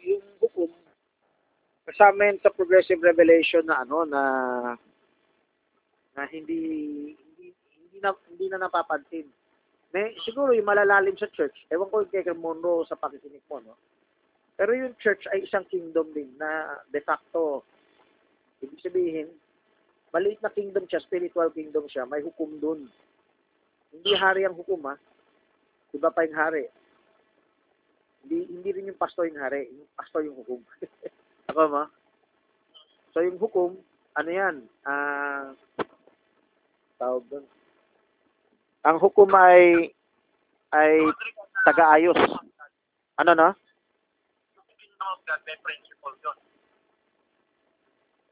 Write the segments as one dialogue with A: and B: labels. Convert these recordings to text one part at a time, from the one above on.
A: yung hukom, kasama yun sa progressive revelation na ano, na na hindi hindi hindi na hindi na napapansin. May siguro yung malalalim sa church. Ewan ko kay Monroe sa pakikinig mo, no. Pero yung church ay isang kingdom din na de facto ibig sabihin maliit na kingdom siya, spiritual kingdom siya, may hukom dun. Hindi hari ang hukom, ha. Iba pa yung hari. Hindi, hindi rin yung pastor yung hari, yung pastor yung hukom. Ako ma? So yung hukom, ano yan? Ah, tawag doon. Ang hukom ay ay taga-ayos. Ano na?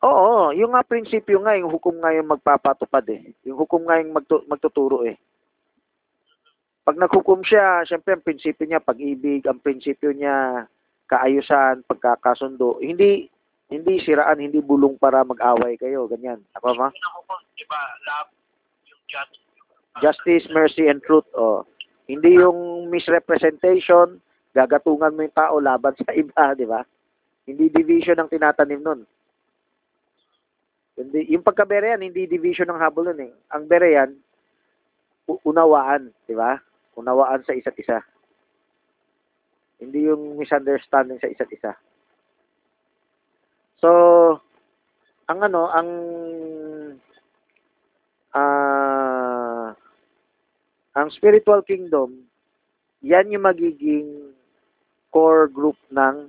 A: Oo, yung nga prinsipyo nga, yung hukom nga yung magpapatupad eh. Yung hukom nga yung magtu- magtuturo eh. Pag naghukom siya, syempre ang prinsipyo niya, pag-ibig, ang prinsipyo niya, kaayusan, pagkakasundo. Hindi hindi siraan, hindi bulong para mag-away kayo, ganyan. Ako
B: ba, love, yung judge,
A: Justice, mercy, and truth. Oh. Hindi yung misrepresentation, gagatungan mo yung tao laban sa iba, di ba? Hindi division ang tinatanim nun. Hindi, yung pagkaberean, hindi division ng habol nun eh. Ang berean, unawaan, di ba? Unawaan sa isa't isa. Hindi yung misunderstanding sa isa't isa. So, ang ano, ang ah ang spiritual kingdom, yan yung magiging core group ng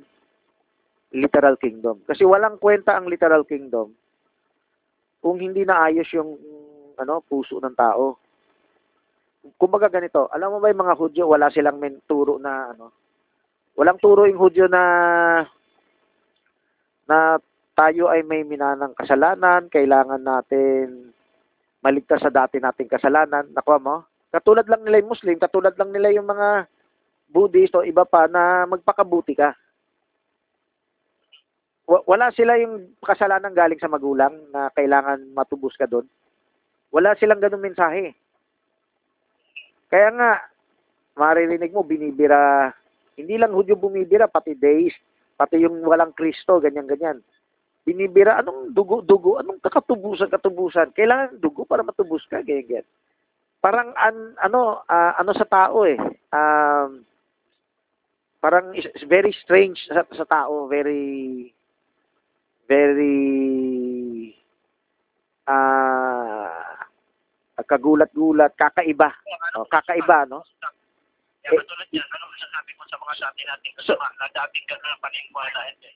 A: literal kingdom. Kasi walang kwenta ang literal kingdom kung hindi naayos yung ano puso ng tao. Kumbaga ganito, alam mo ba yung mga Hudyo, wala silang men turo na ano, walang turo yung Hudyo na na tayo ay may minanang kasalanan, kailangan natin maligtas sa dati nating kasalanan. Nakuha mo? Katulad lang nila yung Muslim, katulad lang nila yung mga Buddhist o iba pa na magpakabuti ka. Wa- Wala sila yung kasalanan galing sa magulang na kailangan matubos ka doon. Wala silang ganung mensahe. Kaya nga, maririnig mo, binibira, hindi lang Hudyo bumibira, pati deist, pati yung walang Kristo, ganyan-ganyan. Binibira, anong dugo-dugo, anong kakatubusan-katubusan? Kailangan dugo para matubos ka, ganyan-ganyan. Parang, an, ano, ah, ano sa tao eh, um, parang is- very strange sa, sa tao, very, very, ah, kagulat-gulat, kakaiba. Oh, kakaiba, no?
B: Kaya katulad yan, ano masasabi ko sa mga dati nating kasama na dating gano'n ang paniniwala, hindi.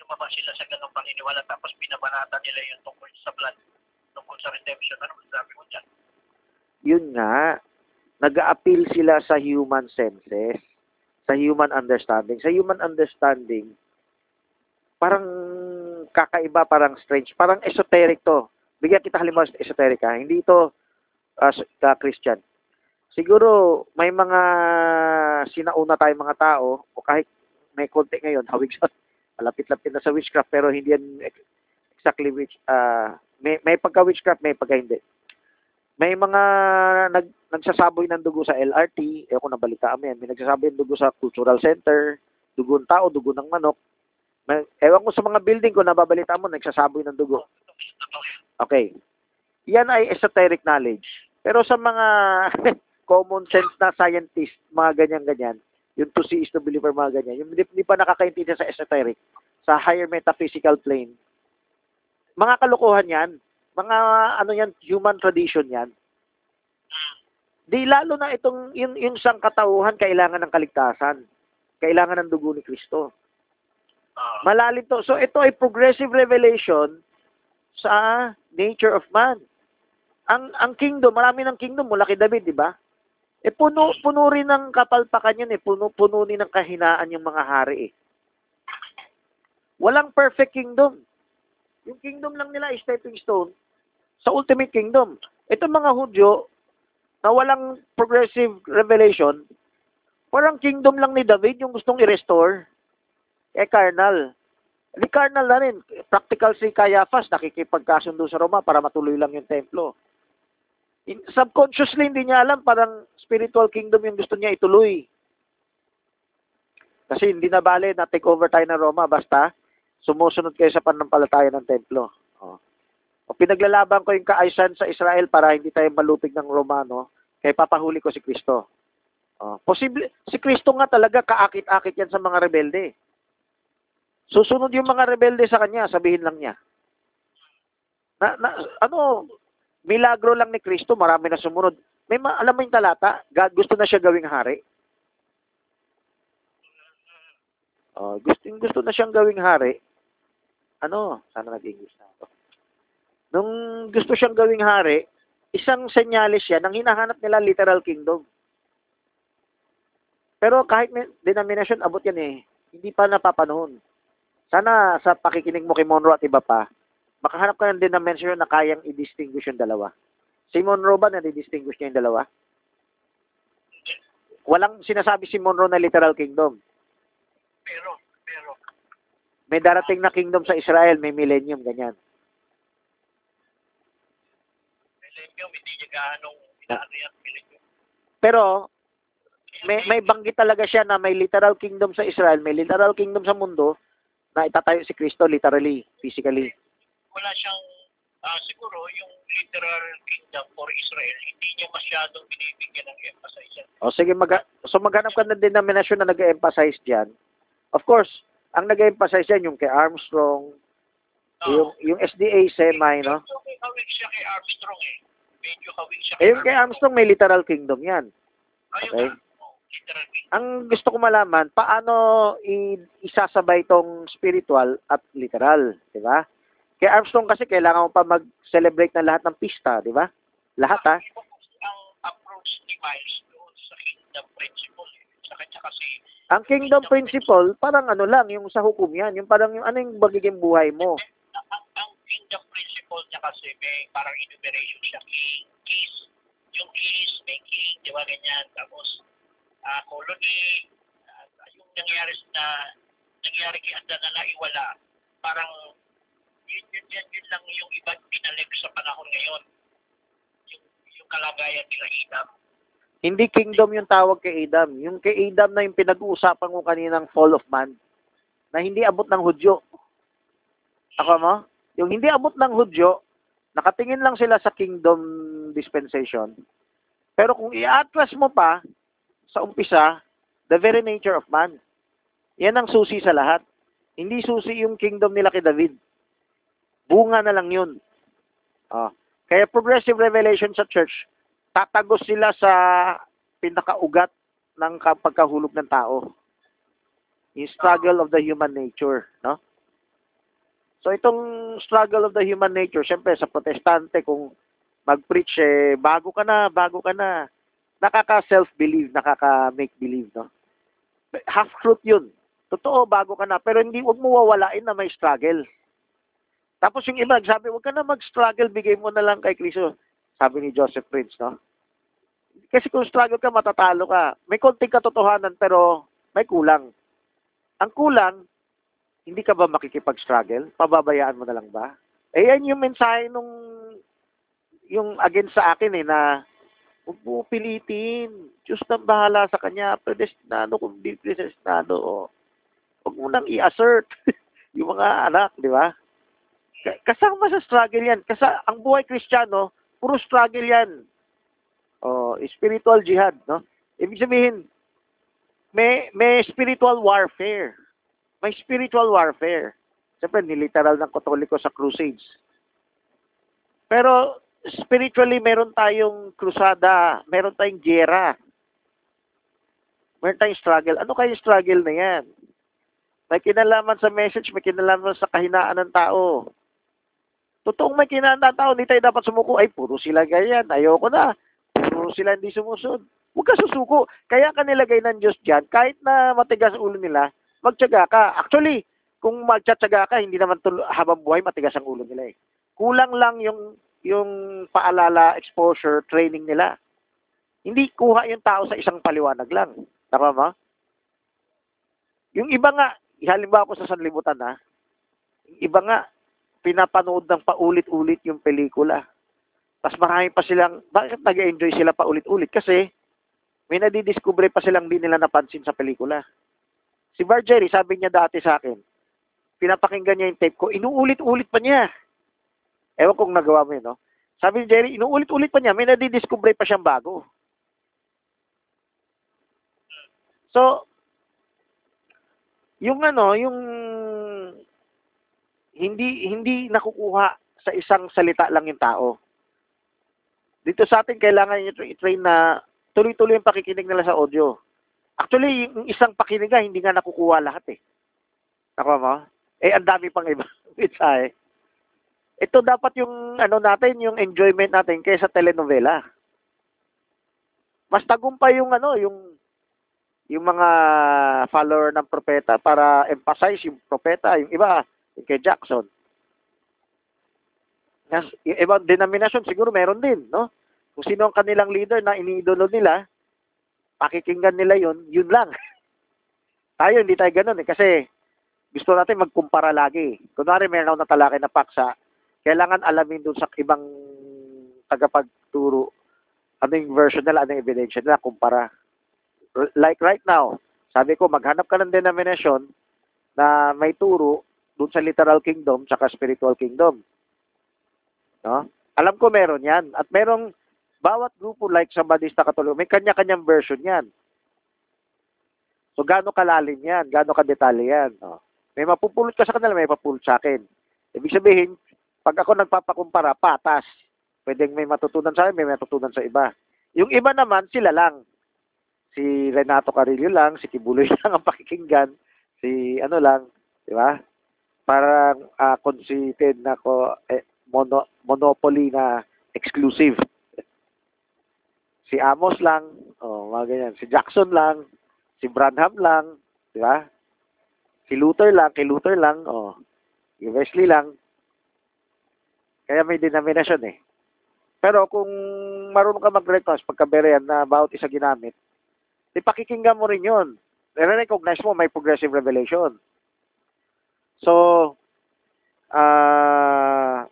B: Lumabas sila sa gano'ng paniniwala tapos binabanata nila yung tungkol sa blood, tungkol sa redemption. Ano masasabi mo dyan?
A: Yun nga, nag-a-appeal sila sa human senses, sa human understanding. Sa human understanding, parang kakaiba, parang strange, parang esoteric to. Bigyan kita halimbawa sa esoteric ha. Hindi ito uh, ka-Christian. Siguro may mga sinauna tayong mga tao o kahit may konti ngayon, hawig sa malapit-lapit na sa witchcraft pero hindi yan ex- exactly witch ah may may pagka witchcraft may pagka hindi. May mga nag nagsasaboy ng dugo sa LRT, eh kung nabalitaan mo yan, may nagsasaboy ng dugo sa cultural center, dugo ng tao, dugo ng manok. May, ewan ko sa mga building ko, nababalitaan mo, nagsasaboy ng dugo. Okay. Yan ay esoteric knowledge. Pero sa mga common sense na scientist, mga ganyan-ganyan, yung to see is to believe or mga ganyan, yung hindi, pa nakakaintindi sa esoteric, sa higher metaphysical plane, mga kalokohan yan, mga ano yan, human tradition yan. Di lalo na itong, yung, yung sangkatauhan, kailangan ng kaligtasan. Kailangan ng dugo ni Kristo. Malalim to. So ito ay progressive revelation sa nature of man. Ang ang kingdom, marami ng kingdom mula kay David, di ba? Eh puno puno rin ng kapalpakan yun eh, puno puno rin ng kahinaan yung mga hari eh. Walang perfect kingdom. Yung kingdom lang nila is stepping stone sa ultimate kingdom. Ito mga Hudyo na walang progressive revelation, parang kingdom lang ni David yung gustong i-restore. Eh, carnal. Di carnal na rin. Practical si Caiaphas, nakikipagkasundo sa Roma para matuloy lang yung templo. Subconsciously, hindi niya alam, parang spiritual kingdom yung gusto niya ituloy. Kasi hindi na bale na take over tayo ng Roma basta sumusunod kayo sa panampalataya ng templo. Oh. O pinaglalaban ko yung kaayusan sa Israel para hindi tayo malupig ng Romano, kaya papahuli ko si Kristo. Oh. Posible, si Kristo nga talaga kaakit-akit yan sa mga rebelde. Susunod yung mga rebelde sa kanya, sabihin lang niya. Na, na, ano, milagro lang ni Kristo, marami na sumunod. May ma- alam mo yung talata, God gusto na siya gawing hari. Oh, gusto, gusto na siyang gawing hari. Ano, sana nag-English na ako. Nung gusto siyang gawing hari, isang senyales siya nang hinahanap nila literal kingdom. Pero kahit may denomination, abot yan eh. Hindi pa napapanahon. Sana sa pakikinig mo kay Monroe at iba pa, makahanap ka ng denomination na kayang i-distinguish yung dalawa. Si Monroe ba na i-distinguish niya yung dalawa? Walang sinasabi si Monroe na literal kingdom.
B: Pero, pero,
A: May darating na kingdom sa Israel, may millennium, ganyan.
B: millennium, hindi niya gaanong inaano yan, millennium.
A: Pero, may, may banggit talaga siya na may literal kingdom sa Israel, may literal kingdom sa mundo, na itatayo si Kristo literally, physically.
B: Wala siyang, ah, siguro, yung literal kingdom for Israel, hindi niya masyadong binibigyan ng emphasis yan.
A: O sige, mag so maghanap ka ng denomination na nag-emphasize dyan. Of course, ang nag-emphasize dyan yung kay Armstrong, yung, yung SDA semi, no?
B: Medyo may siya kay Armstrong eh. Medyo hawig siya
A: Eh, yung kay Armstrong may literal kingdom yan.
B: Ayun
A: Okay.
B: Oh, literal kingdom.
A: Ang gusto ko malaman, paano isasabay tong spiritual at literal, di ba? Kay Armstrong kasi kailangan mo pa mag-celebrate ng lahat ng pista, di ba? Lahat ha.
B: Ang approach ni Miles doon sa kingdom principle. Eh. Sa kanya kasi,
A: Ang kingdom principle, parang ano lang, yung sa hukom yan. Yung parang yung ano yung magiging buhay mo.
B: ang, ang, kingdom principle niya kasi may parang enumeration siya. King, keys. Yung keys, may king, di ba ganyan. Tapos, ah colony, ah, yung nangyari na, nangyari kay Anda na naiwala, parang, yun, yun, yun, yun lang yung iba pinalik sa panahon ngayon. Yung, yung kalagayan nila Edom.
A: Hindi kingdom yung tawag kay Adam. Yung kay Adam na yung pinag-uusapan ko kaninang fall of man, na hindi abot ng Hudyo. Ako mo? Yung hindi abot ng Hudyo, nakatingin lang sila sa kingdom dispensation. Pero kung i-atlas mo pa, sa umpisa, the very nature of man. Yan ang susi sa lahat. Hindi susi yung kingdom nila kay David. Bunga na lang yun. Ah. Kaya progressive revelation sa church, tatagos sila sa pinakaugat ng ka- pagkahulog ng tao. Yung struggle of the human nature, no? So itong struggle of the human nature, syempre sa protestante kung mag-preach eh, bago ka na, bago ka na, nakaka-self-believe, nakaka-make-believe, no? Half-truth yun. Totoo, bago ka na. Pero hindi, huwag mo wawalain na may struggle. Tapos yung iba, sabi, huwag ka na mag-struggle, bigay mo na lang kay Kristo. Sabi ni Joseph Prince, no? Kasi kung struggle ka, matatalo ka. May konting katotohanan, pero may kulang. Ang kulang, hindi ka ba makikipag-struggle? Pababayaan mo na lang ba? Eh, yan yung mensahe nung yung against sa akin eh, na huwag mo pilitin. Diyos na bahala sa kanya. Predestinado kung di predestinado. Oh. Huwag mo nang i-assert yung mga anak, di ba? Ka- Kasama sa struggle yan. Kasi ang buhay kristyano, puro struggle yan. Oh, spiritual jihad, no? Ibig sabihin, may may spiritual warfare. May spiritual warfare. Siyempre, niliteral ng Katoliko sa crusades. Pero spiritually, meron tayong krusada, meron tayong gera. Meron tayong struggle. Ano kayo struggle na yan? May kinalaman sa message, may kinalaman sa kahinaan ng tao. Totoong may kinalaman ng tao, hindi tayo dapat sumuko. Ay, puro sila ganyan. Ayoko na. Puro sila hindi sumusod. Huwag ka susuko. Kaya ka nilagay ng Diyos dyan, kahit na matigas ulo nila, magtyaga ka. Actually, kung magtsatsaga ka, hindi naman tulo, habang buhay matigas ang ulo nila eh. Kulang lang yung yung paalala, exposure, training nila. Hindi kuha yung tao sa isang paliwanag lang. Tama ba? Yung iba nga, halimbawa ko sa sanlibutan ha, yung iba nga, pinapanood ng paulit-ulit yung pelikula. Tapos marami pa silang, bakit nag-enjoy sila paulit-ulit? Kasi, may nadidiscover pa silang di nila napansin sa pelikula. Si Marjorie, sabi niya dati sa akin, pinapakinggan niya yung tape ko, inuulit-ulit pa niya. Ewan kong nagawa mo yun, no? Sabi ni Jerry, inuulit-ulit pa niya, may nadidiscover pa siyang bago. So, yung ano, yung hindi hindi nakukuha sa isang salita lang yung tao. Dito sa atin kailangan i-train na tuloy-tuloy yung pakikinig nila sa audio. Actually, yung isang pakinig hindi nga nakukuha lahat eh. Nakuha mo? Eh, ang dami pang iba. Mensahe. Ito dapat yung ano natin, yung enjoyment natin kaysa telenovela. Mas tagumpay yung ano, yung yung mga follower ng propeta para emphasize yung propeta, yung iba, kay Jackson. Yes, yung ibang denomination siguro meron din, no? Kung sino ang kanilang leader na iniidolo nila, pakikinggan nila yun, yun lang. tayo, hindi tayo ganun eh. Kasi gusto natin magkumpara lagi. Kunwari, meron ako natalakay na paksa, kailangan alamin dun sa ibang tagapagturo ano yung version nila, ano yung ebidensya nila, kumpara. Like right now, sabi ko, maghanap ka ng denomination na may turo dun sa literal kingdom tsaka spiritual kingdom. No? Alam ko meron yan. At merong bawat grupo like sa Badista Katoliko, may kanya-kanyang version yan. So, gaano kalalim yan? Gaano kadetalye yan? No? May mapupulot ka sa kanila, may mapupulot sa akin. Ibig sabihin, pag ako nagpapakumpara, patas. Pwedeng may matutunan sa akin, may matutunan sa iba. Yung iba naman, sila lang. Si Renato Carillo lang, si Kibuloy lang ang pakikinggan, si ano lang, di ba? Parang uh, conceited na ko, eh, mono, monopoly na exclusive. si Amos lang, oh, mga ganyan. Si Jackson lang, si Branham lang, di ba? Si Luther lang, kay Luther lang, oh. Si Wesley lang. Kaya may denomination eh. Pero kung marunong ka mag-request pagkaberean na bawat isa ginamit, di pakikinggan mo rin yun. I-recognize mo may progressive revelation. So, ah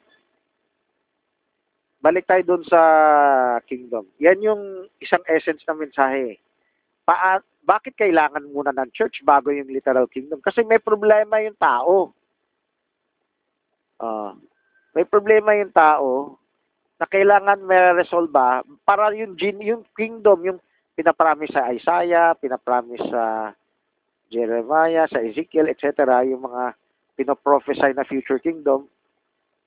A: balik tayo dun sa kingdom. Yan yung isang essence ng mensahe. Pa bakit kailangan muna ng church bago yung literal kingdom? Kasi may problema yung tao. Ah, may problema yung tao na kailangan may resolve para yung gin, yung kingdom, yung pinapromise sa Isaiah, pinapromise sa Jeremiah, sa Ezekiel, etc., yung mga pinoprophesy na future kingdom,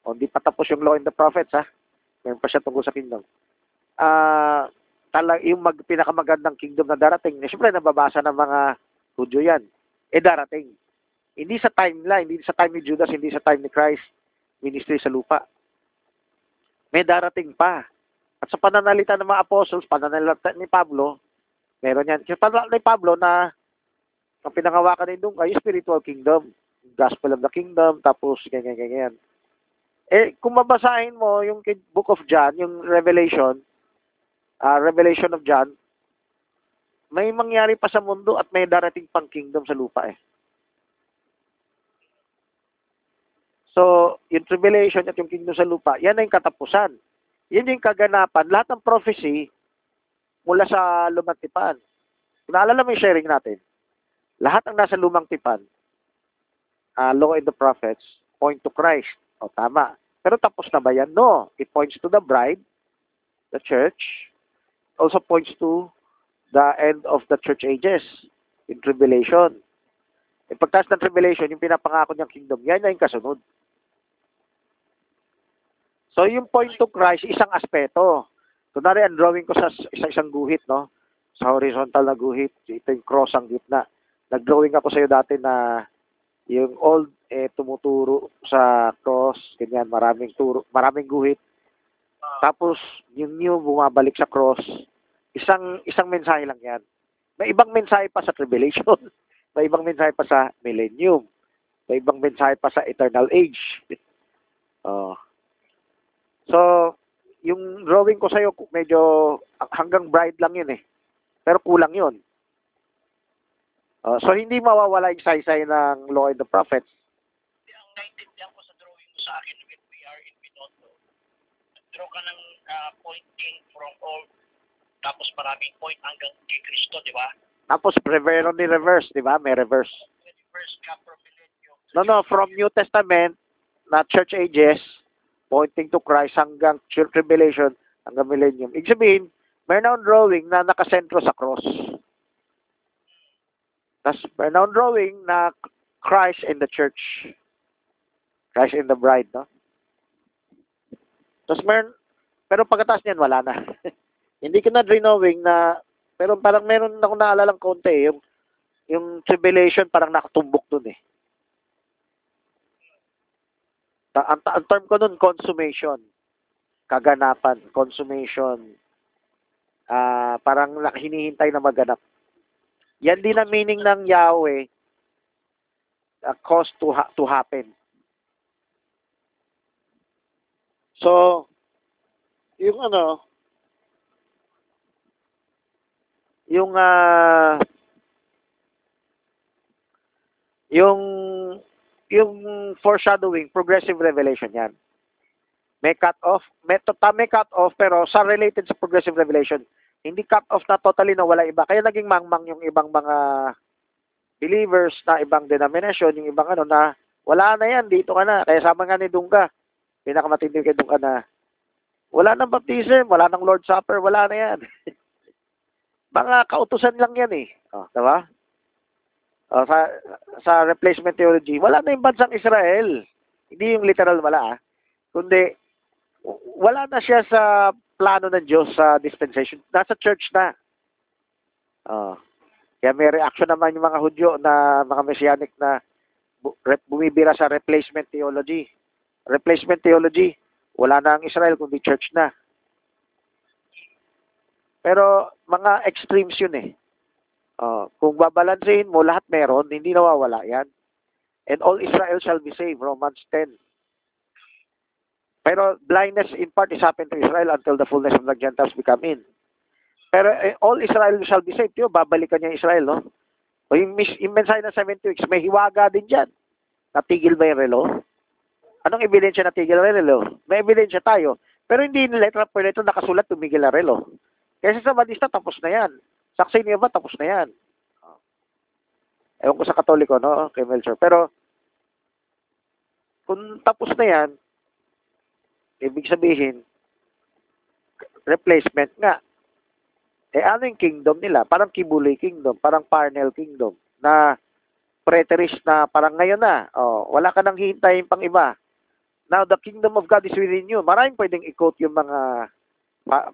A: o hindi pa tapos yung law and the prophets, ha? Meron pa siya tungkol sa kingdom. Ah, talag yung mag, pinakamagandang kingdom na darating, eh, siyempre nababasa ng mga Hudyo yan. Eh darating. Hindi sa time lang, hindi sa time ni Judas, hindi sa time ni Christ, ministry sa lupa. May darating pa. At sa pananalita ng mga apostles, pananalita ni Pablo, meron yan. Sa pananalita ni Pablo na ang pinangawakan din doon ay spiritual kingdom, gospel of the kingdom, tapos ganyan, ganyan. Eh, kung mabasahin mo yung book of John, yung Revelation, uh, Revelation of John, may mangyari pa sa mundo at may darating pang kingdom sa lupa eh. So, yung tribulation at yung kingdom sa lupa, yan yung katapusan. Yan yung kaganapan. Lahat ng prophecy mula sa lumang tipan. Naalala mo yung sharing natin, lahat ang nasa lumang tipan, uh, law and the prophets, point to Christ. O, tama. Pero tapos na ba yan? No. It points to the bride, the church, also points to the end of the church ages in tribulation. Yung pagtaas ng tribulation, yung pinapangako niyang kingdom, yan na yung kasunod. So, yung point to Christ, isang aspeto. Kunwari, ang drawing ko sa isang-isang guhit, no? Sa horizontal na guhit, ito yung cross ang gitna. Nag-drawing ako sa iyo dati na yung old eh tumuturo sa cross, ganyan, maraming turo, maraming guhit. Tapos yung new bumabalik sa cross. Isang isang mensahe lang 'yan. May ibang mensahe pa sa tribulation. May ibang mensahe pa sa millennium. May ibang mensahe pa sa eternal age. Oh. So, yung drawing ko sa'yo, medyo hanggang bride lang yun eh. Pero kulang yun. Uh, so, hindi mawawala yung saysay ng law and the prophets.
B: Ang naintindihan ko sa drawing mo sa akin when we are in Binondo, draw ka ng uh, pointing from all, tapos maraming point hanggang kay Kristo, di ba?
A: Tapos, revero ni reverse, di ba? May reverse.
B: first ka from millennium.
A: No, no, from New Testament, na church ages, pointing to Christ hanggang church tribulation, hanggang millennium. Ibig sabihin, meron akong drawing na nakasentro sa cross. Tapos, akong drawing na Christ in the church. Christ in the bride, no? Tapos meron, pero pagkatapos niyan, wala na. Hindi ko na drawing na, pero parang meron ako naalalang konti, eh, yung, yung tribulation parang nakatumbok dun eh. Ta- ang, ang term ko nun, consummation. Kaganapan, consummation. Ah, parang na- hinihintay na maganap. Yan din ang meaning ng Yahweh, uh, cause to, ha- to happen. So, yung ano, yung ah yung yung foreshadowing, progressive revelation yan. May cut off, may, tota, may cut off pero sa related sa progressive revelation, hindi cut off na totally na wala iba. Kaya naging mangmang yung ibang mga believers na ibang denomination, yung ibang ano na wala na yan, dito ka na. Kaya sama nga ni Dungga, pinakamatindi kay Dungga na wala nang baptism, wala nang Lord Supper, wala na yan. mga kautusan lang yan eh. Oh, diba? Oh, sa, sa replacement theology, wala na yung bansang Israel. Hindi yung literal wala ah. Kundi, wala na siya sa plano ng Diyos sa dispensation. Nasa church na. Oh. Kaya may reaction naman yung mga Hudyo na mga Messianic na bu- bumibira sa replacement theology. Replacement theology, wala na ang Israel kundi church na. Pero mga extremes yun eh. Oh, kung babalansin mo, lahat meron, hindi nawawala yan. And all Israel shall be saved, Romans 10. Pero blindness in part is happened to Israel until the fullness of the Gentiles become in. Pero eh, all Israel shall be saved. Yo, babalikan niya Israel, no? O yung, yung mensahe ng 70 weeks, may hiwaga din dyan. Natigil ba yung relo? Anong ebidensya natigil ang relo? May ebidensya tayo. Pero hindi letra per letra nakasulat tumigil ang relo. Kasi sa Badista, tapos na yan. Saksi niya ba, tapos na yan. Ewan ko sa Katoliko, no? Kay Melchor. Pero, kung tapos na yan, ibig sabihin, replacement nga. Eh, ano yung kingdom nila? Parang Kibuli Kingdom, parang Parnell Kingdom, na preterist na parang ngayon na. Oh, wala ka nang hihintayin pang iba. Now, the kingdom of God is within you. Maraming pwedeng i-quote yung mga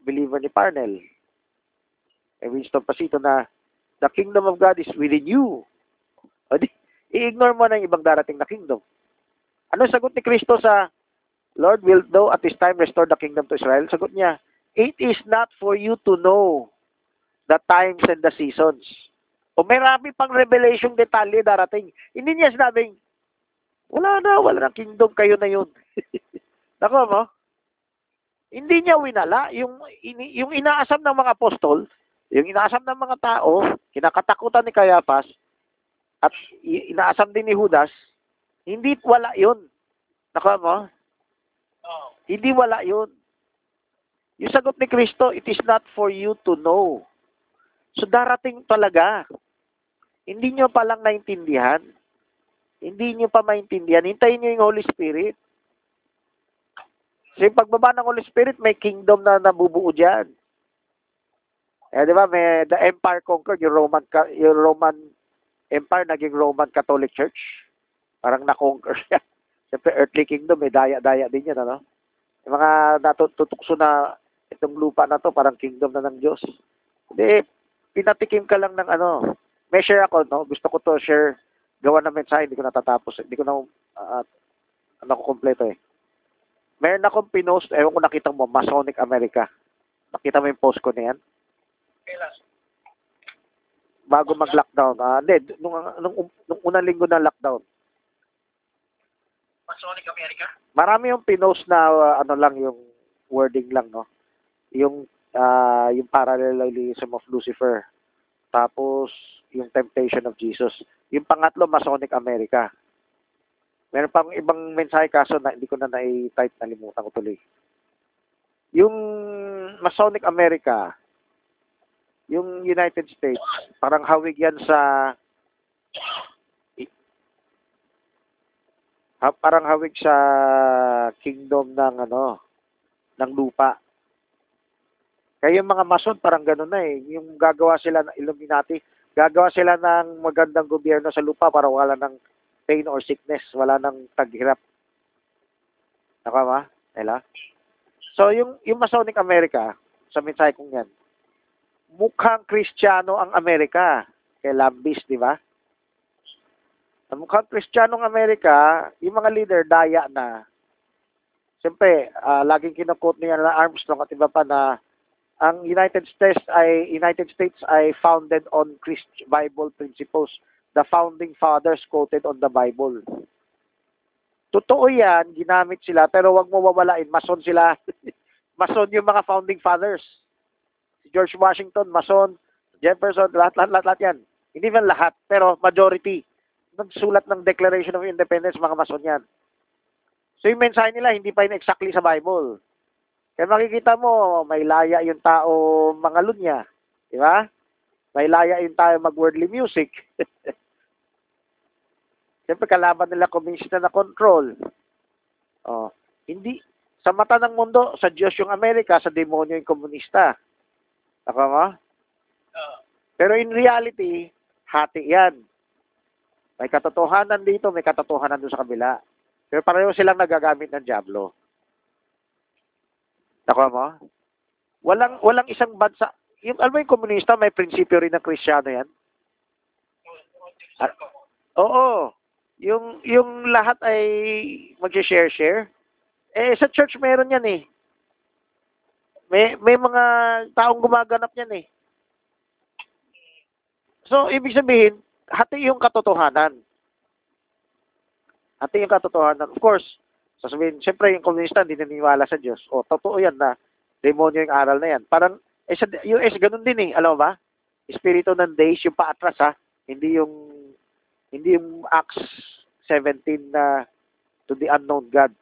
A: believer ni Parnell. Eh, Winston Pasito na, the kingdom of God is within you. O di, i-ignore mo na yung ibang darating na kingdom. Ano sagot ni Kristo sa Lord, will thou at this time restore the kingdom to Israel? Sagot niya, it is not for you to know the times and the seasons. O may rami pang revelation detalye darating. Hindi niya sinabing, wala na, wala na kingdom, kayo na yun. Nako mo? Hindi niya winala. Yung, ini, yung inaasam ng mga apostol, yung inaasam ng mga tao, kinakatakutan ni Caiaphas, at inaasam din ni Judas, hindi wala yun. Nako mo? Hindi wala yun. Yung sagot ni Kristo, it is not for you to know. So darating talaga. Hindi nyo palang naintindihan. Hindi nyo pa maintindihan. Hintayin nyo yung Holy Spirit. So yung pagbaba ng Holy Spirit, may kingdom na nabubuo dyan. Eh, di ba, may the empire conquered, yung Roman, yung Roman Empire naging Roman Catholic Church. Parang na-conquer siya. Siyempre, earthly kingdom, may daya-daya din yan, ano? Mga natutukso na itong lupa na to, parang kingdom na ng Diyos. Hindi, pinatikim ka lang ng ano. May share ako, no? Gusto ko to share, gawa ng mensahe, hindi ko natatapos. Hindi ko na, uh, ano ko kompleto eh. Meron akong pinost, ewan ko nakita mo, Masonic America. Nakita mo yung post ko na yan? Bago mag-lockdown. Ah, hindi, nung, nung, nung unang linggo ng lockdown.
B: Masonic America?
A: marami yung pinost na uh, ano lang yung wording lang no? Yung ah, yung parallelism of Lucifer tapos yung temptation of Jesus. Yung pangatlo Masonic America. Meron pang ibang mensahe kaso na hindi ko na na-type nalimutan ko tuloy. Yung Masonic America yung United States parang hawig yan sa Ha, parang hawig sa kingdom ng ano, ng lupa. Kaya yung mga mason parang gano'n na eh. Yung gagawa sila ng Illuminati, gagawa sila ng magandang gobyerno sa lupa para wala ng pain or sickness, wala ng taghirap. Nakama? Ela? So, yung, yung Masonic America, sa mensahe kong yan, mukhang Kristiyano ang Amerika. Kay Lambis, di ba? Ang mukhang Kristiyanong Amerika, yung mga leader, daya na. Siyempre, ah, laging kinukot niya na Armstrong at iba pa na ang United States ay United States ay founded on Christ Bible principles. The founding fathers quoted on the Bible. Totoo yan, ginamit sila, pero wag mo wawalain, mason sila. mason yung mga founding fathers. Si George Washington, mason, Jefferson, lahat, lahat, lahat, lahat yan. Hindi man lahat, pero majority. Nagsulat ng Declaration of Independence, mga mason yan. So yung mensahe nila, hindi pa yun exactly sa Bible. Kaya makikita mo, may laya yung tao mga lunya. Di ba? May laya yung tayo mag-worldly music. Siyempre, kalaban nila komunista na control. Oh, hindi, sa mata ng mundo, sa Diyos yung Amerika, sa demonyo yung komunista. Ako mo? Pero in reality, hati yan. May katotohanan dito, may katotohanan doon sa kabila. Pero pareho silang nagagamit ng Diablo. Nakuha mo? Walang, walang isang bansa. Yung, alam mo yung komunista, may prinsipyo rin ng Kristiyano yan. Ah, Oo. Yung, yung lahat ay mag-share-share. Eh, sa church meron yan eh. May, may mga taong gumaganap yan eh. So, ibig sabihin, hati yung katotohanan. Hati yung katotohanan. Of course, sasabihin, siyempre yung komunista hindi naniniwala sa Diyos. O, totoo yan na demonyo yung aral na yan. Parang, eh, sa US, ganun din eh. Alam mo ba? Espiritu ng days, yung paatras ha. Hindi yung, hindi yung Acts 17 na to the unknown God.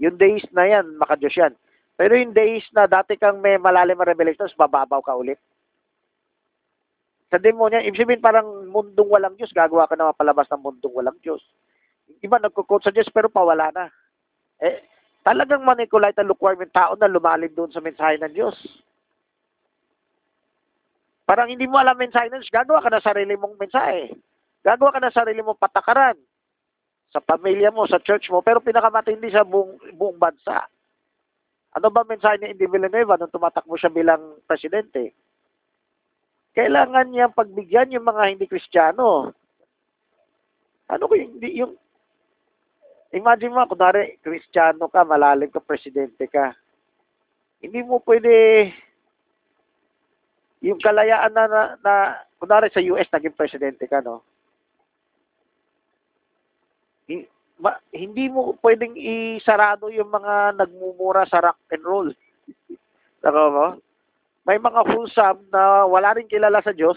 A: Yung days na yan, makadiyos yan. Pero yung days na dati kang may malalim na revelations, bababaw ka ulit sa demonya, ibig sabihin parang mundong walang Diyos, gagawa ka na mapalabas ng mundong walang Diyos. Iba nagkukot sa Diyos pero pawala na. Eh, talagang manikulite ang lukewarm yung tao na lumalim doon sa mensahe ng Diyos. Parang hindi mo alam mensahe ng Diyos, gagawa ka na sarili mong mensahe. Gagawa ka na sarili mong patakaran sa pamilya mo, sa church mo, pero pinakamatindi sa buong, buong bansa. Ano ba mensahe ni Indy Villanueva nung tumatakbo siya bilang presidente? Kailangan niya pagbigyan yung mga hindi kristyano. Ano ko yung, yung imagine mo, kunwari, kristyano ka, malalim ka, presidente ka. Hindi mo pwede yung kalayaan na, na, na kunwari sa US, naging presidente ka, no? Ma- hindi mo pwedeng isarado yung mga nagmumura sa rock and roll. Nako mo? May mga wholesome na wala rin kilala sa Diyos.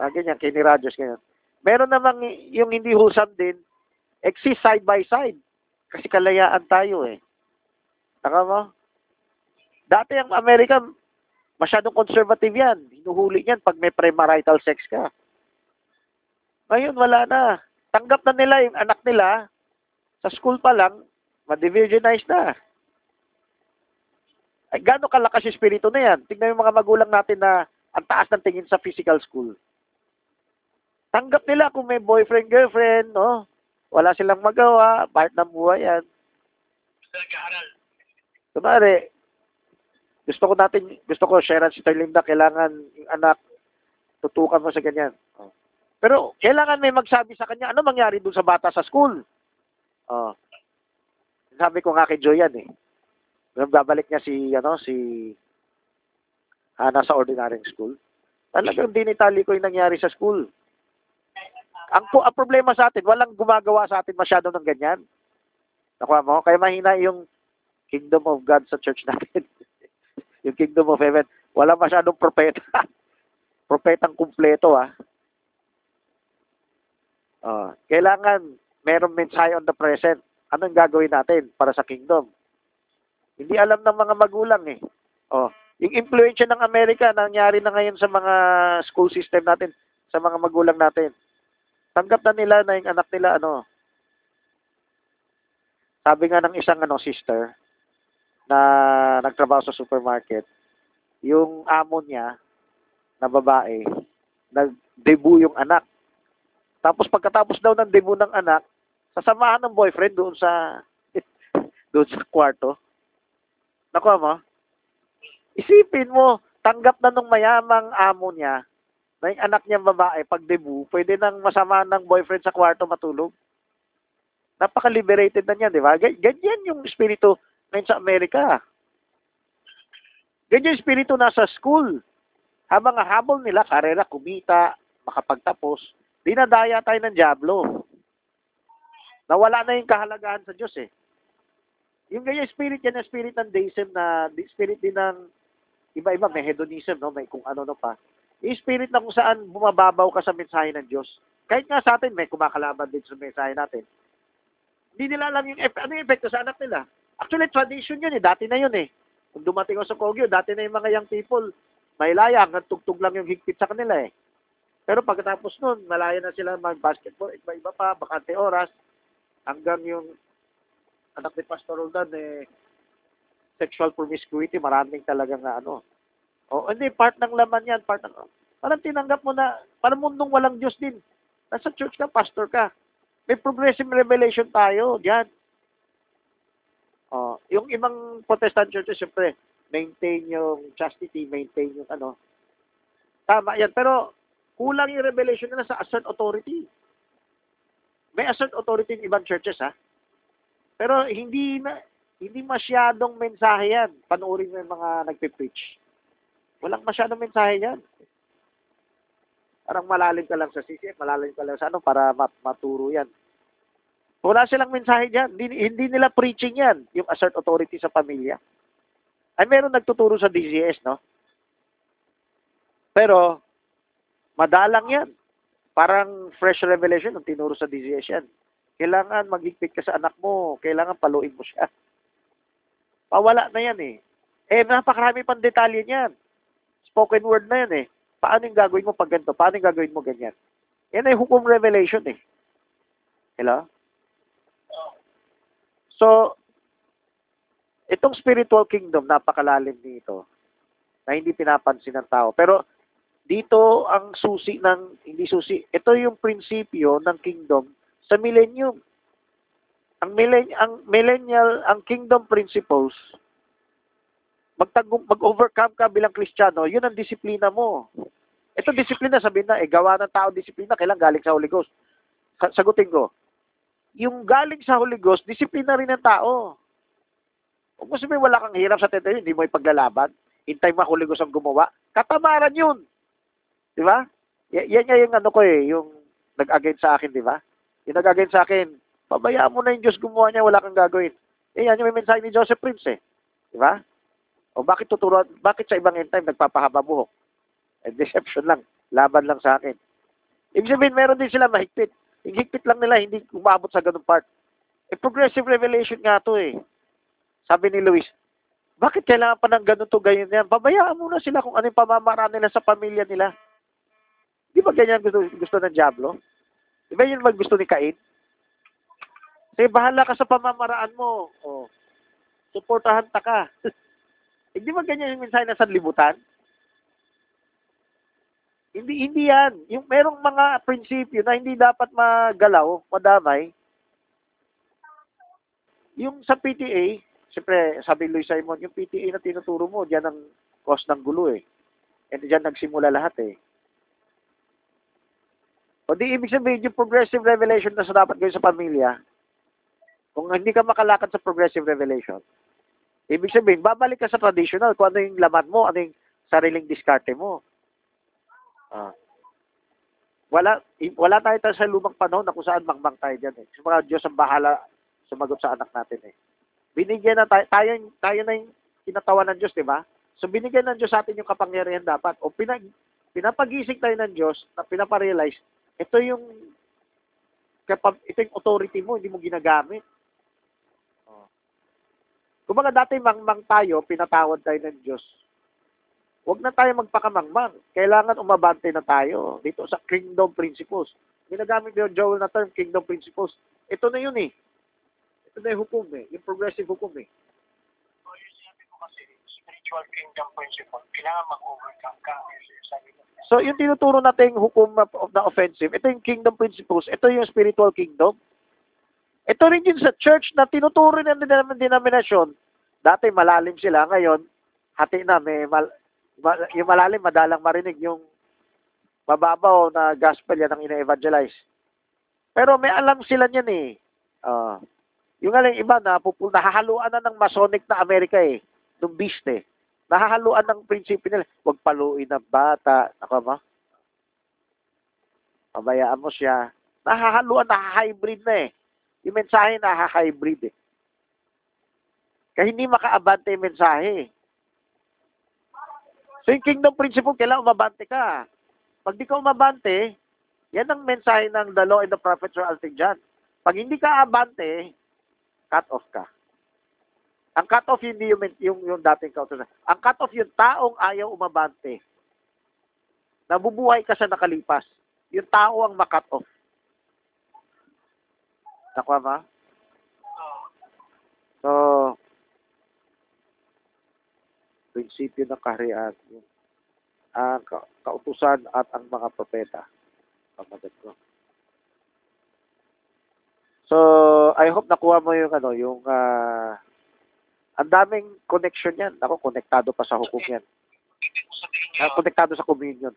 A: Ah, ganyan, Rogers, ganyan. Meron namang yung hindi wholesome din, exist side by side. Kasi kalayaan tayo eh. Taka mo? Dati ang Amerika, masyadong conservative yan. Hinuhuli yan pag may premarital sex ka. Ngayon, wala na. Tanggap na nila yung anak nila, sa school pa lang, ma-virginize na. Ay, gaano kalakas yung spirito na yan? Tingnan yung mga magulang natin na ang taas ng tingin sa physical school. Tanggap nila kung may boyfriend, girlfriend, no? Wala silang magawa, part ng buhay yan. Kunwari, gusto ko natin, gusto ko, Sharon si Terlinda, kailangan yung anak, tutukan mo sa ganyan. Oh. Pero, kailangan may magsabi sa kanya, ano mangyari dun sa bata sa school? Oh. Sabi ko nga kay Joyan eh. Nung babalik niya si, ano, si Hana sa ordinaryong school. Talagang dinitali ko yung nangyari sa school. Ang, ang problema sa atin, walang gumagawa sa atin masyado ng ganyan. Nakuha mo? Kaya mahina yung kingdom of God sa church natin. yung kingdom of heaven. Wala masyadong propeta. Propetang kumpleto, ah. Ah, kailangan merong mensahe on the present. Anong gagawin natin para sa kingdom? Hindi alam ng mga magulang eh. Oh, yung influensya ng Amerika nangyari na ngayon sa mga school system natin, sa mga magulang natin. Tanggap na nila na yung anak nila ano, sabi nga ng isang ano sister na nagtrabaho sa supermarket, yung amo niya na babae, nag-debut yung anak. Tapos pagkatapos daw ng debut ng anak, sasamahan ng boyfriend doon sa doon sa kwarto. Nakuha mo? Isipin mo, tanggap na nung mayamang amo niya na yung anak niyang babae pag debut, pwede nang masama ng boyfriend sa kwarto matulog. Napaka-liberated na niya, di ba? Ga- Ganyan yung espiritu ngayon sa Amerika. Ganyan yung espiritu nasa school. Habang habol nila, karera, kumita, makapagtapos, dinadaya tayo ng Diablo. Nawala na yung kahalagahan sa Diyos eh. Yung ganyan spirit yan, yung spirit ng deism na, spirit din ng iba-iba, may hedonism, no? may kung ano no pa. Yung spirit na kung saan bumababaw ka sa mensahe ng Diyos. Kahit nga sa atin, may kumakalaban din sa mensahe natin. Hindi nila alam yung, ano yung epekto sa anak nila. Actually, tradition yun eh. Dati na yun eh. Kung dumating ako sa Kogyo, dati na yung mga young people, may laya, hanggang tugtog lang yung higpit sa kanila eh. Pero pagkatapos nun, malaya na sila mag-basketball, iba-iba pa, bakante oras, hanggang yung anak ni Pastor Roldan eh, sexual promiscuity, maraming talagang na ano. O, hindi, part ng laman yan, part ng, parang tinanggap mo na, parang mundong walang Diyos din. Nasa church ka, pastor ka. May progressive revelation tayo, diyan. Oh, yung ibang Protestant churches, syempre, maintain yung chastity, maintain yung ano. Tama yan. Pero, kulang yung revelation nila sa assert authority. May assert authority in ibang churches, ha? Pero, hindi na, hindi masyadong mensahe yan. Panoorin mo yung mga nagpe-preach. Walang masyadong mensahe yan. Parang malalim ka lang sa CCF, malalim ka lang sa ano, para mat- maturo yan. Wala silang mensahe dyan. Hindi, hindi nila preaching yan, yung assert authority sa pamilya. Ay, meron nagtuturo sa DCS, no? Pero, madalang yan. Parang fresh revelation ng tinuro sa DCS yan. Kailangan maghigpit ka sa anak mo. Kailangan paluin mo siya. Pawala na yan eh. Eh, napakarami pang detalye niyan. Spoken word na yan eh. Paano yung gagawin mo pag ganito? Paano yung gagawin mo ganyan? Yan ay hukom revelation eh. Hello? So, itong spiritual kingdom, napakalalim nito na hindi pinapansin ng tao. Pero, dito ang susi ng, hindi susi, ito yung prinsipyo ng kingdom sa millennium. Ang, millenn, ang millennial, ang kingdom principles, magtagum, mag-overcome ka bilang Kristiyano, yun ang disiplina mo. Ito disiplina, sabihin na, eh, gawa ng tao disiplina, kailan galing sa Holy Ghost. Sa- Sagutin ko, yung galing sa Holy Ghost, disiplina rin ng tao. Kung mo sabihin wala kang hirap sa tete, hindi mo ipaglalaban, hintay mo Holy Ghost ang gumawa, katamaran yun. Di ba? Y- yan nga yung ano ko eh, yung nag-against sa akin, di ba? Yung nag-against sa akin, pabayaan mo na yung Diyos gumawa niya, wala kang gagawin. Eh, yan yung may mensahe ni Joseph Prince eh. Di ba? O bakit tuturuan, bakit sa ibang end time nagpapahaba buhok? Eh, deception lang. Laban lang sa akin. Ibig sabihin, meron din sila mahigpit. Yung higpit lang nila, hindi umabot sa ganung part. Eh, progressive revelation nga to eh. Sabi ni Luis, bakit kailangan pa ng ganun to, ganyan yan? Pabayaan muna sila kung ano yung pamamaraan nila sa pamilya nila. Di ba ganyan gusto, gusto ng Diablo? Di ba yun mag gusto ni Cain? Sige, bahala ka sa pamamaraan mo. O, suportahan ta ka. Hindi ba ganyan yung mensahe na sanlibutan? Hindi hindi yan. Yung merong mga prinsipyo na hindi dapat magalaw, madamay. Yung sa PTA, siyempre, sabi Louis Simon, yung PTA na tinuturo mo, diyan ang cause ng gulo eh. And diyan nagsimula lahat eh. O di ibig sabihin, yung progressive revelation na sa dapat gawin sa pamilya, kung hindi ka makalakad sa progressive revelation, ibig sabihin, babalik ka sa traditional, kung ano yung laman mo, ano yung sariling diskarte mo. Ah. Wala wala tayo tayo sa lumang panahon na kung saan mangmang tayo diyan eh. Sa mga Diyos ang bahala sumagot sa anak natin eh. Binigyan na tayo, tayo, tayo na yung kinatawan ng Diyos, di ba? So binigyan ng Diyos sa atin yung kapangyarihan dapat. O pinag, pinapagising tayo ng Diyos na pinaparealize, ito yung kapag, ito yung authority mo, hindi mo ginagamit. Oh. Kumbaga dati mangmang tayo, pinatawad tayo ng Diyos. Huwag na tayo magpakamangmang. Kailangan umabante na tayo dito sa kingdom principles. Ginagamit ni Joel na term, kingdom principles. Ito na yun eh. ito na yung hukom eh. Yung progressive hukom eh.
B: So, yung sinabi ko kasi, spiritual kingdom principle, kailangan mag-overcome ka.
A: So, yung tinuturo nating hukom na, na offensive, ito yung kingdom principles, ito yung spiritual kingdom. Ito rin yun sa church na tinuturo ng denominasyon. Dati malalim sila, ngayon, hati na, may mal, ma- yung malalim, madalang marinig, yung mababaw na gospel, yan ang ina-evangelize. Pero may alam sila niyan eh. Ah. yung aling iba na pupul, nahahaluan na ng Masonic na Amerika eh, ng beast eh. Nahahaluan ng prinsipyo nila. Huwag paluin ng bata. Ako ba? Pabayaan mo siya. Nahahaluan, nahahybrid na eh. Yung mensahe nahahybrid eh. Kaya hindi makaabante yung mensahe. So yung kingdom principle, kailangan umabante ka. Pag di ka umabante, yan ang mensahe ng the law and the prophets or alting dyan. Pag hindi ka abante, cut off ka. Ang cut off hindi yung, yung, yung dating kautusan. Ang cut off yung taong ayaw umabante. Nabubuhay ka sa nakalipas. Yung tao ang makat off. Nakuha ba? So, prinsipyo ng kaharian, ang ka- kautusan at ang mga propeta. Pamagat ko. So, I hope nakuha mo yung ano, yung ah, ang daming connection yan. Ako, konektado pa sa hukom yan.
B: yun,
A: konektado sa communion.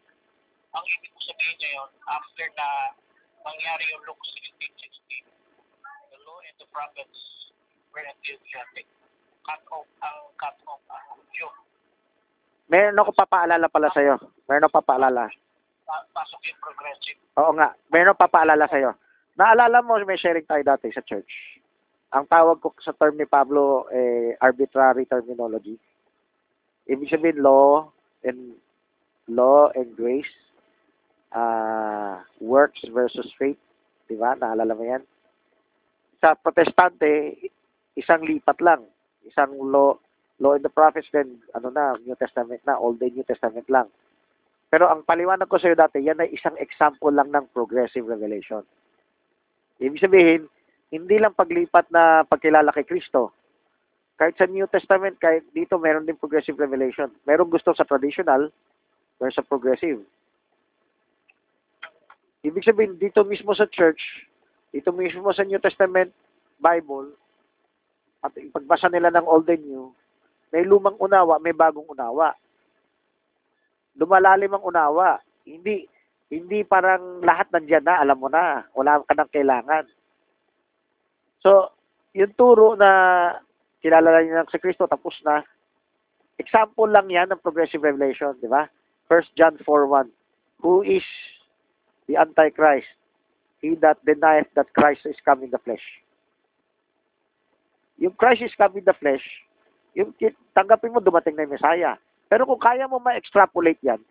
B: ang ibig ko sabihin nyo yun, after na mangyari yung Luke 16:16, the law and the prophets were enthusiastic. Cut off ang cut off ang Jew.
A: Meron ako papaalala pala sa'yo. Meron ako papaalala.
B: Pa- Pasok yung progressive.
A: Oo nga. Meron ako papaalala sa'yo. Naalala mo, may sharing tayo dati sa church. Ang tawag ko sa term ni Pablo, eh, arbitrary terminology. Ibig sabihin, law and law and grace. ah works versus faith. Di ba? Naalala mo yan? Sa protestante, isang lipat lang. Isang law, law and the prophets, then ano na, New Testament na, Old and New Testament lang. Pero ang paliwanag ko sa iyo dati, yan ay isang example lang ng progressive revelation. Ibig sabihin, hindi lang paglipat na pagkilala kay Kristo. Kahit sa New Testament, kahit dito meron din progressive revelation. Meron gusto sa traditional, meron sa progressive. Ibig sabihin, dito mismo sa church, dito mismo sa New Testament Bible, at yung pagbasa nila ng Old and New, may lumang unawa, may bagong unawa. Lumalalim ang unawa. Hindi hindi parang lahat nandiyan na, alam mo na, wala ka nang kailangan. So, yung turo na kilala niyo lang si Kristo, tapos na, example lang yan ng progressive revelation, di ba? 1 John 4.1 Who is the Antichrist? He that denieth that Christ is come in the flesh. Yung Christ is come in the flesh, yung tanggapin mo dumating na yung Messiah. Pero kung kaya mo ma-extrapolate yan,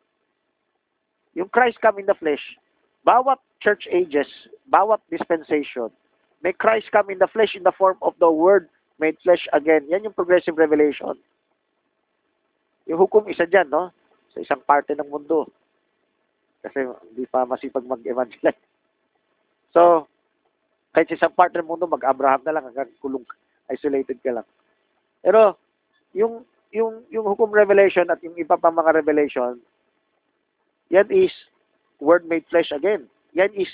A: yung Christ come in the flesh, bawat church ages, bawat dispensation, may Christ come in the flesh in the form of the Word made flesh again. Yan yung progressive revelation. Yung hukom isa dyan, no? Sa isang parte ng mundo. Kasi hindi pa masipag mag-evangelize. So, kahit sa isang parte ng mundo, mag-Abraham na lang hanggang kulong, isolated ka lang. Pero, yung yung yung hukom revelation at yung iba pang mga revelation, yan is word made flesh again. Yan is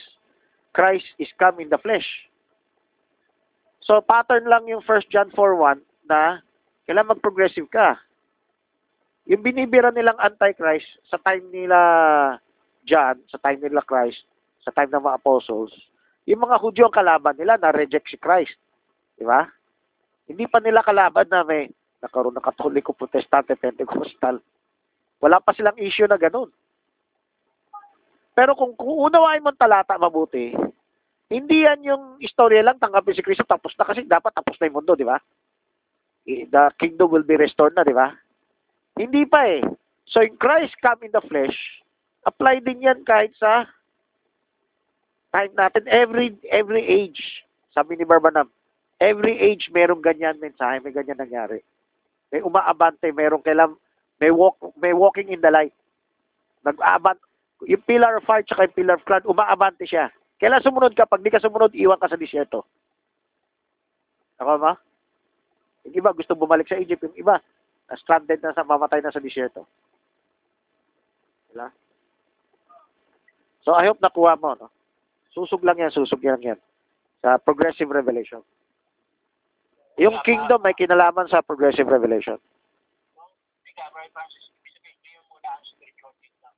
A: Christ is come in the flesh. So pattern lang yung 1 John 4:1 na kailangan mag-progressive ka. Yung binibira nilang antichrist sa time nila John, sa time nila Christ, sa time ng mga apostles, yung mga Hudyo ang kalaban nila na reject si Christ. Di ba? Hindi pa nila kalaban na may nakaroon ng katoliko, protestante, pentecostal. Wala pa silang issue na ganun. Pero kung, kung unawain mo ang talata mabuti, hindi yan yung istorya lang, tanggapin si Kristo, tapos na kasi dapat tapos na yung mundo, di ba? I- The kingdom will be restored na, di ba? Hindi pa eh. So, in Christ come in the flesh, apply din yan kahit sa time natin, every every age. Sabi ni Barbanam, every age merong ganyan mensahe, may ganyan nangyari. May umaabante, merong kailang, may walk, may walking in the light. Nag-aabant, yung pillar of fire tsaka yung pillar of cloud, umaabante siya. Kailan sumunod ka? Pag di ka sumunod, iwan ka sa disyerto. Ako ba? Yung iba gusto bumalik sa Egypt, yung iba na stranded na sa mamatay na sa disyerto. Diba? So I hope nakuha mo, no? Susog lang yan, susog lang yan. Sa progressive revelation. Yung kingdom may kinalaman sa progressive revelation.
B: Ika, Brother Francis, ibig sabihin, ngayon muna ang spiritual kingdom.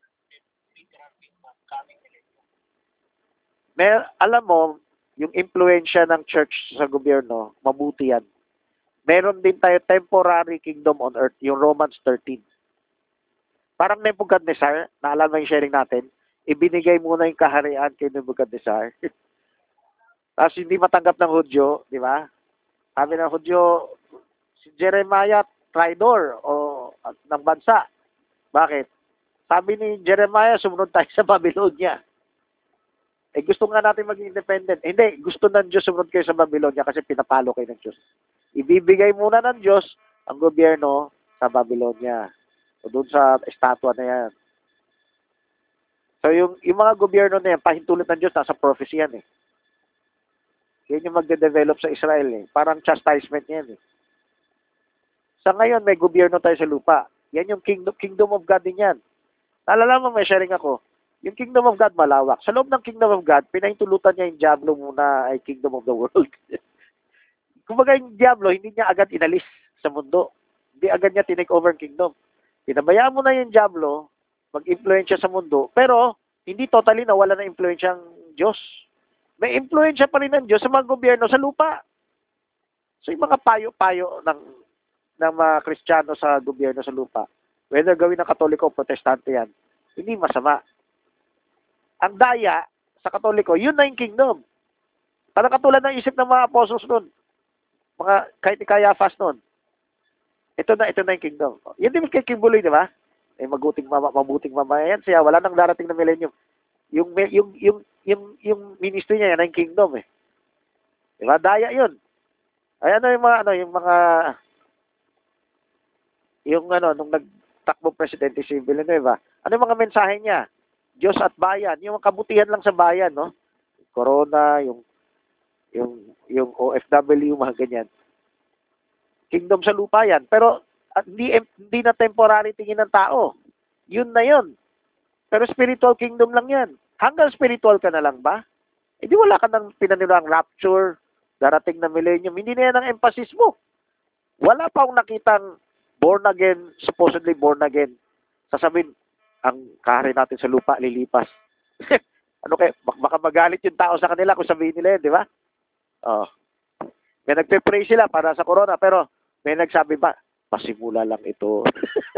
B: Literal kingdom, coming millennium.
A: May, alam mo, yung impluensya ng church sa gobyerno, mabuti yan. Meron din tayo temporary kingdom on earth, yung Romans 13. Parang Nebuchadnezzar, naalala mo yung sharing natin, ibinigay muna yung kaharian kay Nebuchadnezzar. Tapos hindi matanggap ng Hudyo, di ba? Sabi ng Hudyo, si Jeremiah, traitor o ng bansa. Bakit? Sabi ni Jeremiah, sumunod tayo sa Babylonia. Eh gusto nga natin maging independent. Eh, hindi, gusto ng Diyos sumunod kayo sa Babylonia kasi pinapalo kayo ng Diyos. Ibibigay muna ng Diyos ang gobyerno sa Babylonia. O doon sa estatwa na yan. So yung, yung mga gobyerno na yan, pahintulot ng Diyos, nasa prophecy yan eh. Yan yung magde-develop sa Israel eh. Parang chastisement yan eh. Sa ngayon, may gobyerno tayo sa lupa. Yan yung kingdom, kingdom of God din yan. Naalala mo, may sharing ako. Yung kingdom of God malawak. Sa loob ng kingdom of God, pinahintulutan niya yung Diablo muna ay kingdom of the world. Kumbaga yung Diablo, hindi niya agad inalis sa mundo. Hindi agad niya tinake over ang kingdom. Pinabayaan mo na yung Diablo, mag-influensya sa mundo, pero hindi totally nawala na influensya ang Diyos. May influensya pa rin ng Diyos sa mga gobyerno sa lupa. So yung mga payo-payo ng ng mga Kristiyano sa gobyerno sa lupa, whether gawin ng Katoliko o Protestante yan, hindi masama. Ang daya sa Katoliko, yun na yung kingdom. Parang katulad ng isip ng mga apostles noon. Mga, kahit ni Caiaphas noon. Ito na, ito na yung kingdom. Yun din kay Kimbuloy, di ba? Eh, maguting mama, mabuting mamayan siya. Wala nang darating na millennium. Yung, yung, yung, yung, yung ministry niya, yan ang kingdom eh. Di ba? Daya yun. Ay, ano yung mga, ano, yung mga, yung ano, nung nagtakbo presidente si Villanueva, ano yung mga mensahe niya? Diyos at bayan, yung kabutihan lang sa bayan, no? Corona, yung yung yung OFW, mga ganyan. Kingdom sa lupa yan. Pero at hindi, hindi na temporary tingin ng tao. Yun na yun. Pero spiritual kingdom lang yan. Hanggang spiritual ka na lang ba? Eh di wala ka nang pinanilang rapture, darating na millennium. Hindi na yan ang emphasis mo. Wala pa akong nakitang born again, supposedly born again. Sasabihin, ang kahari natin sa lupa, lilipas. ano kaya, baka magalit yung tao sa kanila kung sabihin nila yun, di ba? Oh. May nagpe-pray sila para sa corona, pero may nagsabi ba, pasimula lang ito.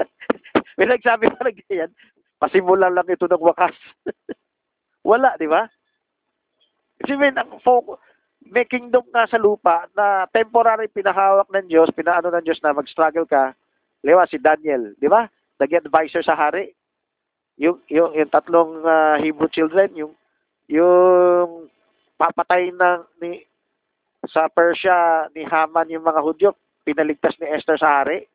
A: may nagsabi pa ng ganyan, pasimula lang ito ng wakas. Wala, di ba? Kasi may, focus, may kingdom nga sa lupa na temporary pinahawak ng Diyos, pinaano ng Diyos na mag-struggle ka. Lewa, si Daniel, di ba? Naging advisor sa hari. Yung, yung, yung tatlong uh, Hebrew children, yung, yung papatay ng ni sa Persia ni Haman yung mga Hudyo, pinaligtas ni Esther sa hari.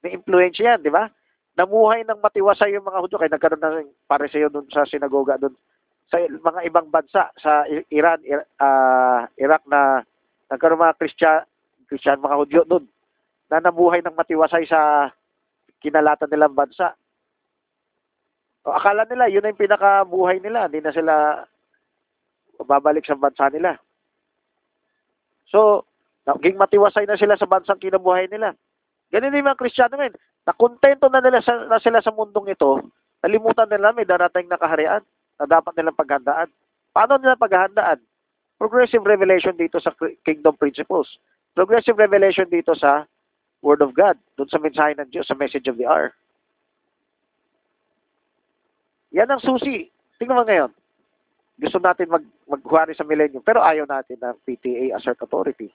A: May influence yan, di ba? Namuhay ng matiwasay yung mga Hudyo, kaya nagkaroon ng pareseyo dun sa sinagoga dun sa mga ibang bansa, sa Iran, uh, Iraq na nagkaroon mga Christian, Christian mga Hudyo dun, na namuhay ng matiwasay sa kinalatan nilang bansa. Akala nila, yun na yung pinakabuhay nila. Hindi na sila babalik sa bansa nila. So, naging matiwasay na sila sa bansang kinabuhay nila. Ganun din mga Kristiyano ngayon. Nakontento na, nila sa, na sila sa mundong ito, nalimutan nila may darating na kaharian na dapat nilang paghandaan. Paano nila paghahandaan? Progressive revelation dito sa kingdom principles. Progressive revelation dito sa Word of God, doon sa mensahe ng Diyos, sa message of the hour. Yan ang susi. Tingnan mo ngayon. Gusto natin mag maghuwari sa millennium, pero ayaw natin ng PTA assert authority.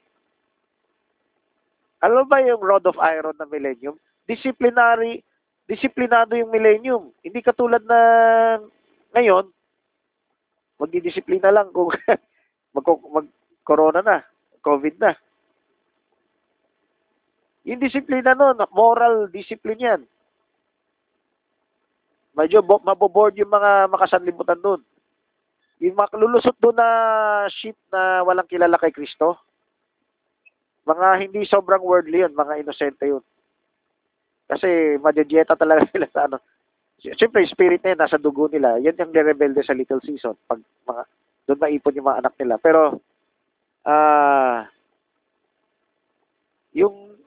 A: Alam ba yung rod of iron ng millennium? Disciplinary, disiplinado yung millennium. Hindi katulad na ngayon, magdidisiplina lang kung mag, mag corona na, COVID na. Yung disiplina nun, moral discipline yan. Medyo maboboard yung mga makasanlibutan doon. Yung makalulusot doon na ship na walang kilala kay Kristo. Mga hindi sobrang worldly yun, mga inosente yun. Kasi madedieta talaga sila sa ano. Siyempre, spirit na yun, nasa dugo nila. Yan yung nirebelde sa Little Season. Pag mga, doon maipon yung mga anak nila. Pero, ah, yung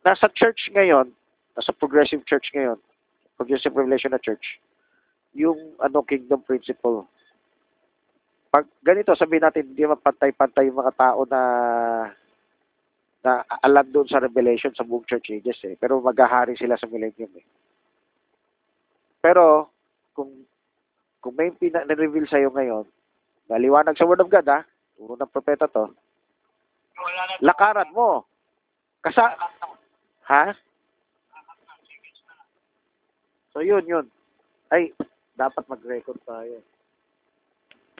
A: nasa church ngayon, nasa progressive church ngayon, progressive revelation na church, yung ano kingdom principle. Pag ganito, sabihin natin, hindi mapantay-pantay yung mga tao na na alam doon sa revelation sa buong church ages eh. Pero maghahari sila sa millennium eh. Pero, kung kung may pina- na-reveal sa'yo ngayon, maliwanag sa Word of God ha, turo ng propeta to, lakaran mo. Kasa, ha? So yun, yun. Ay, dapat mag-record tayo.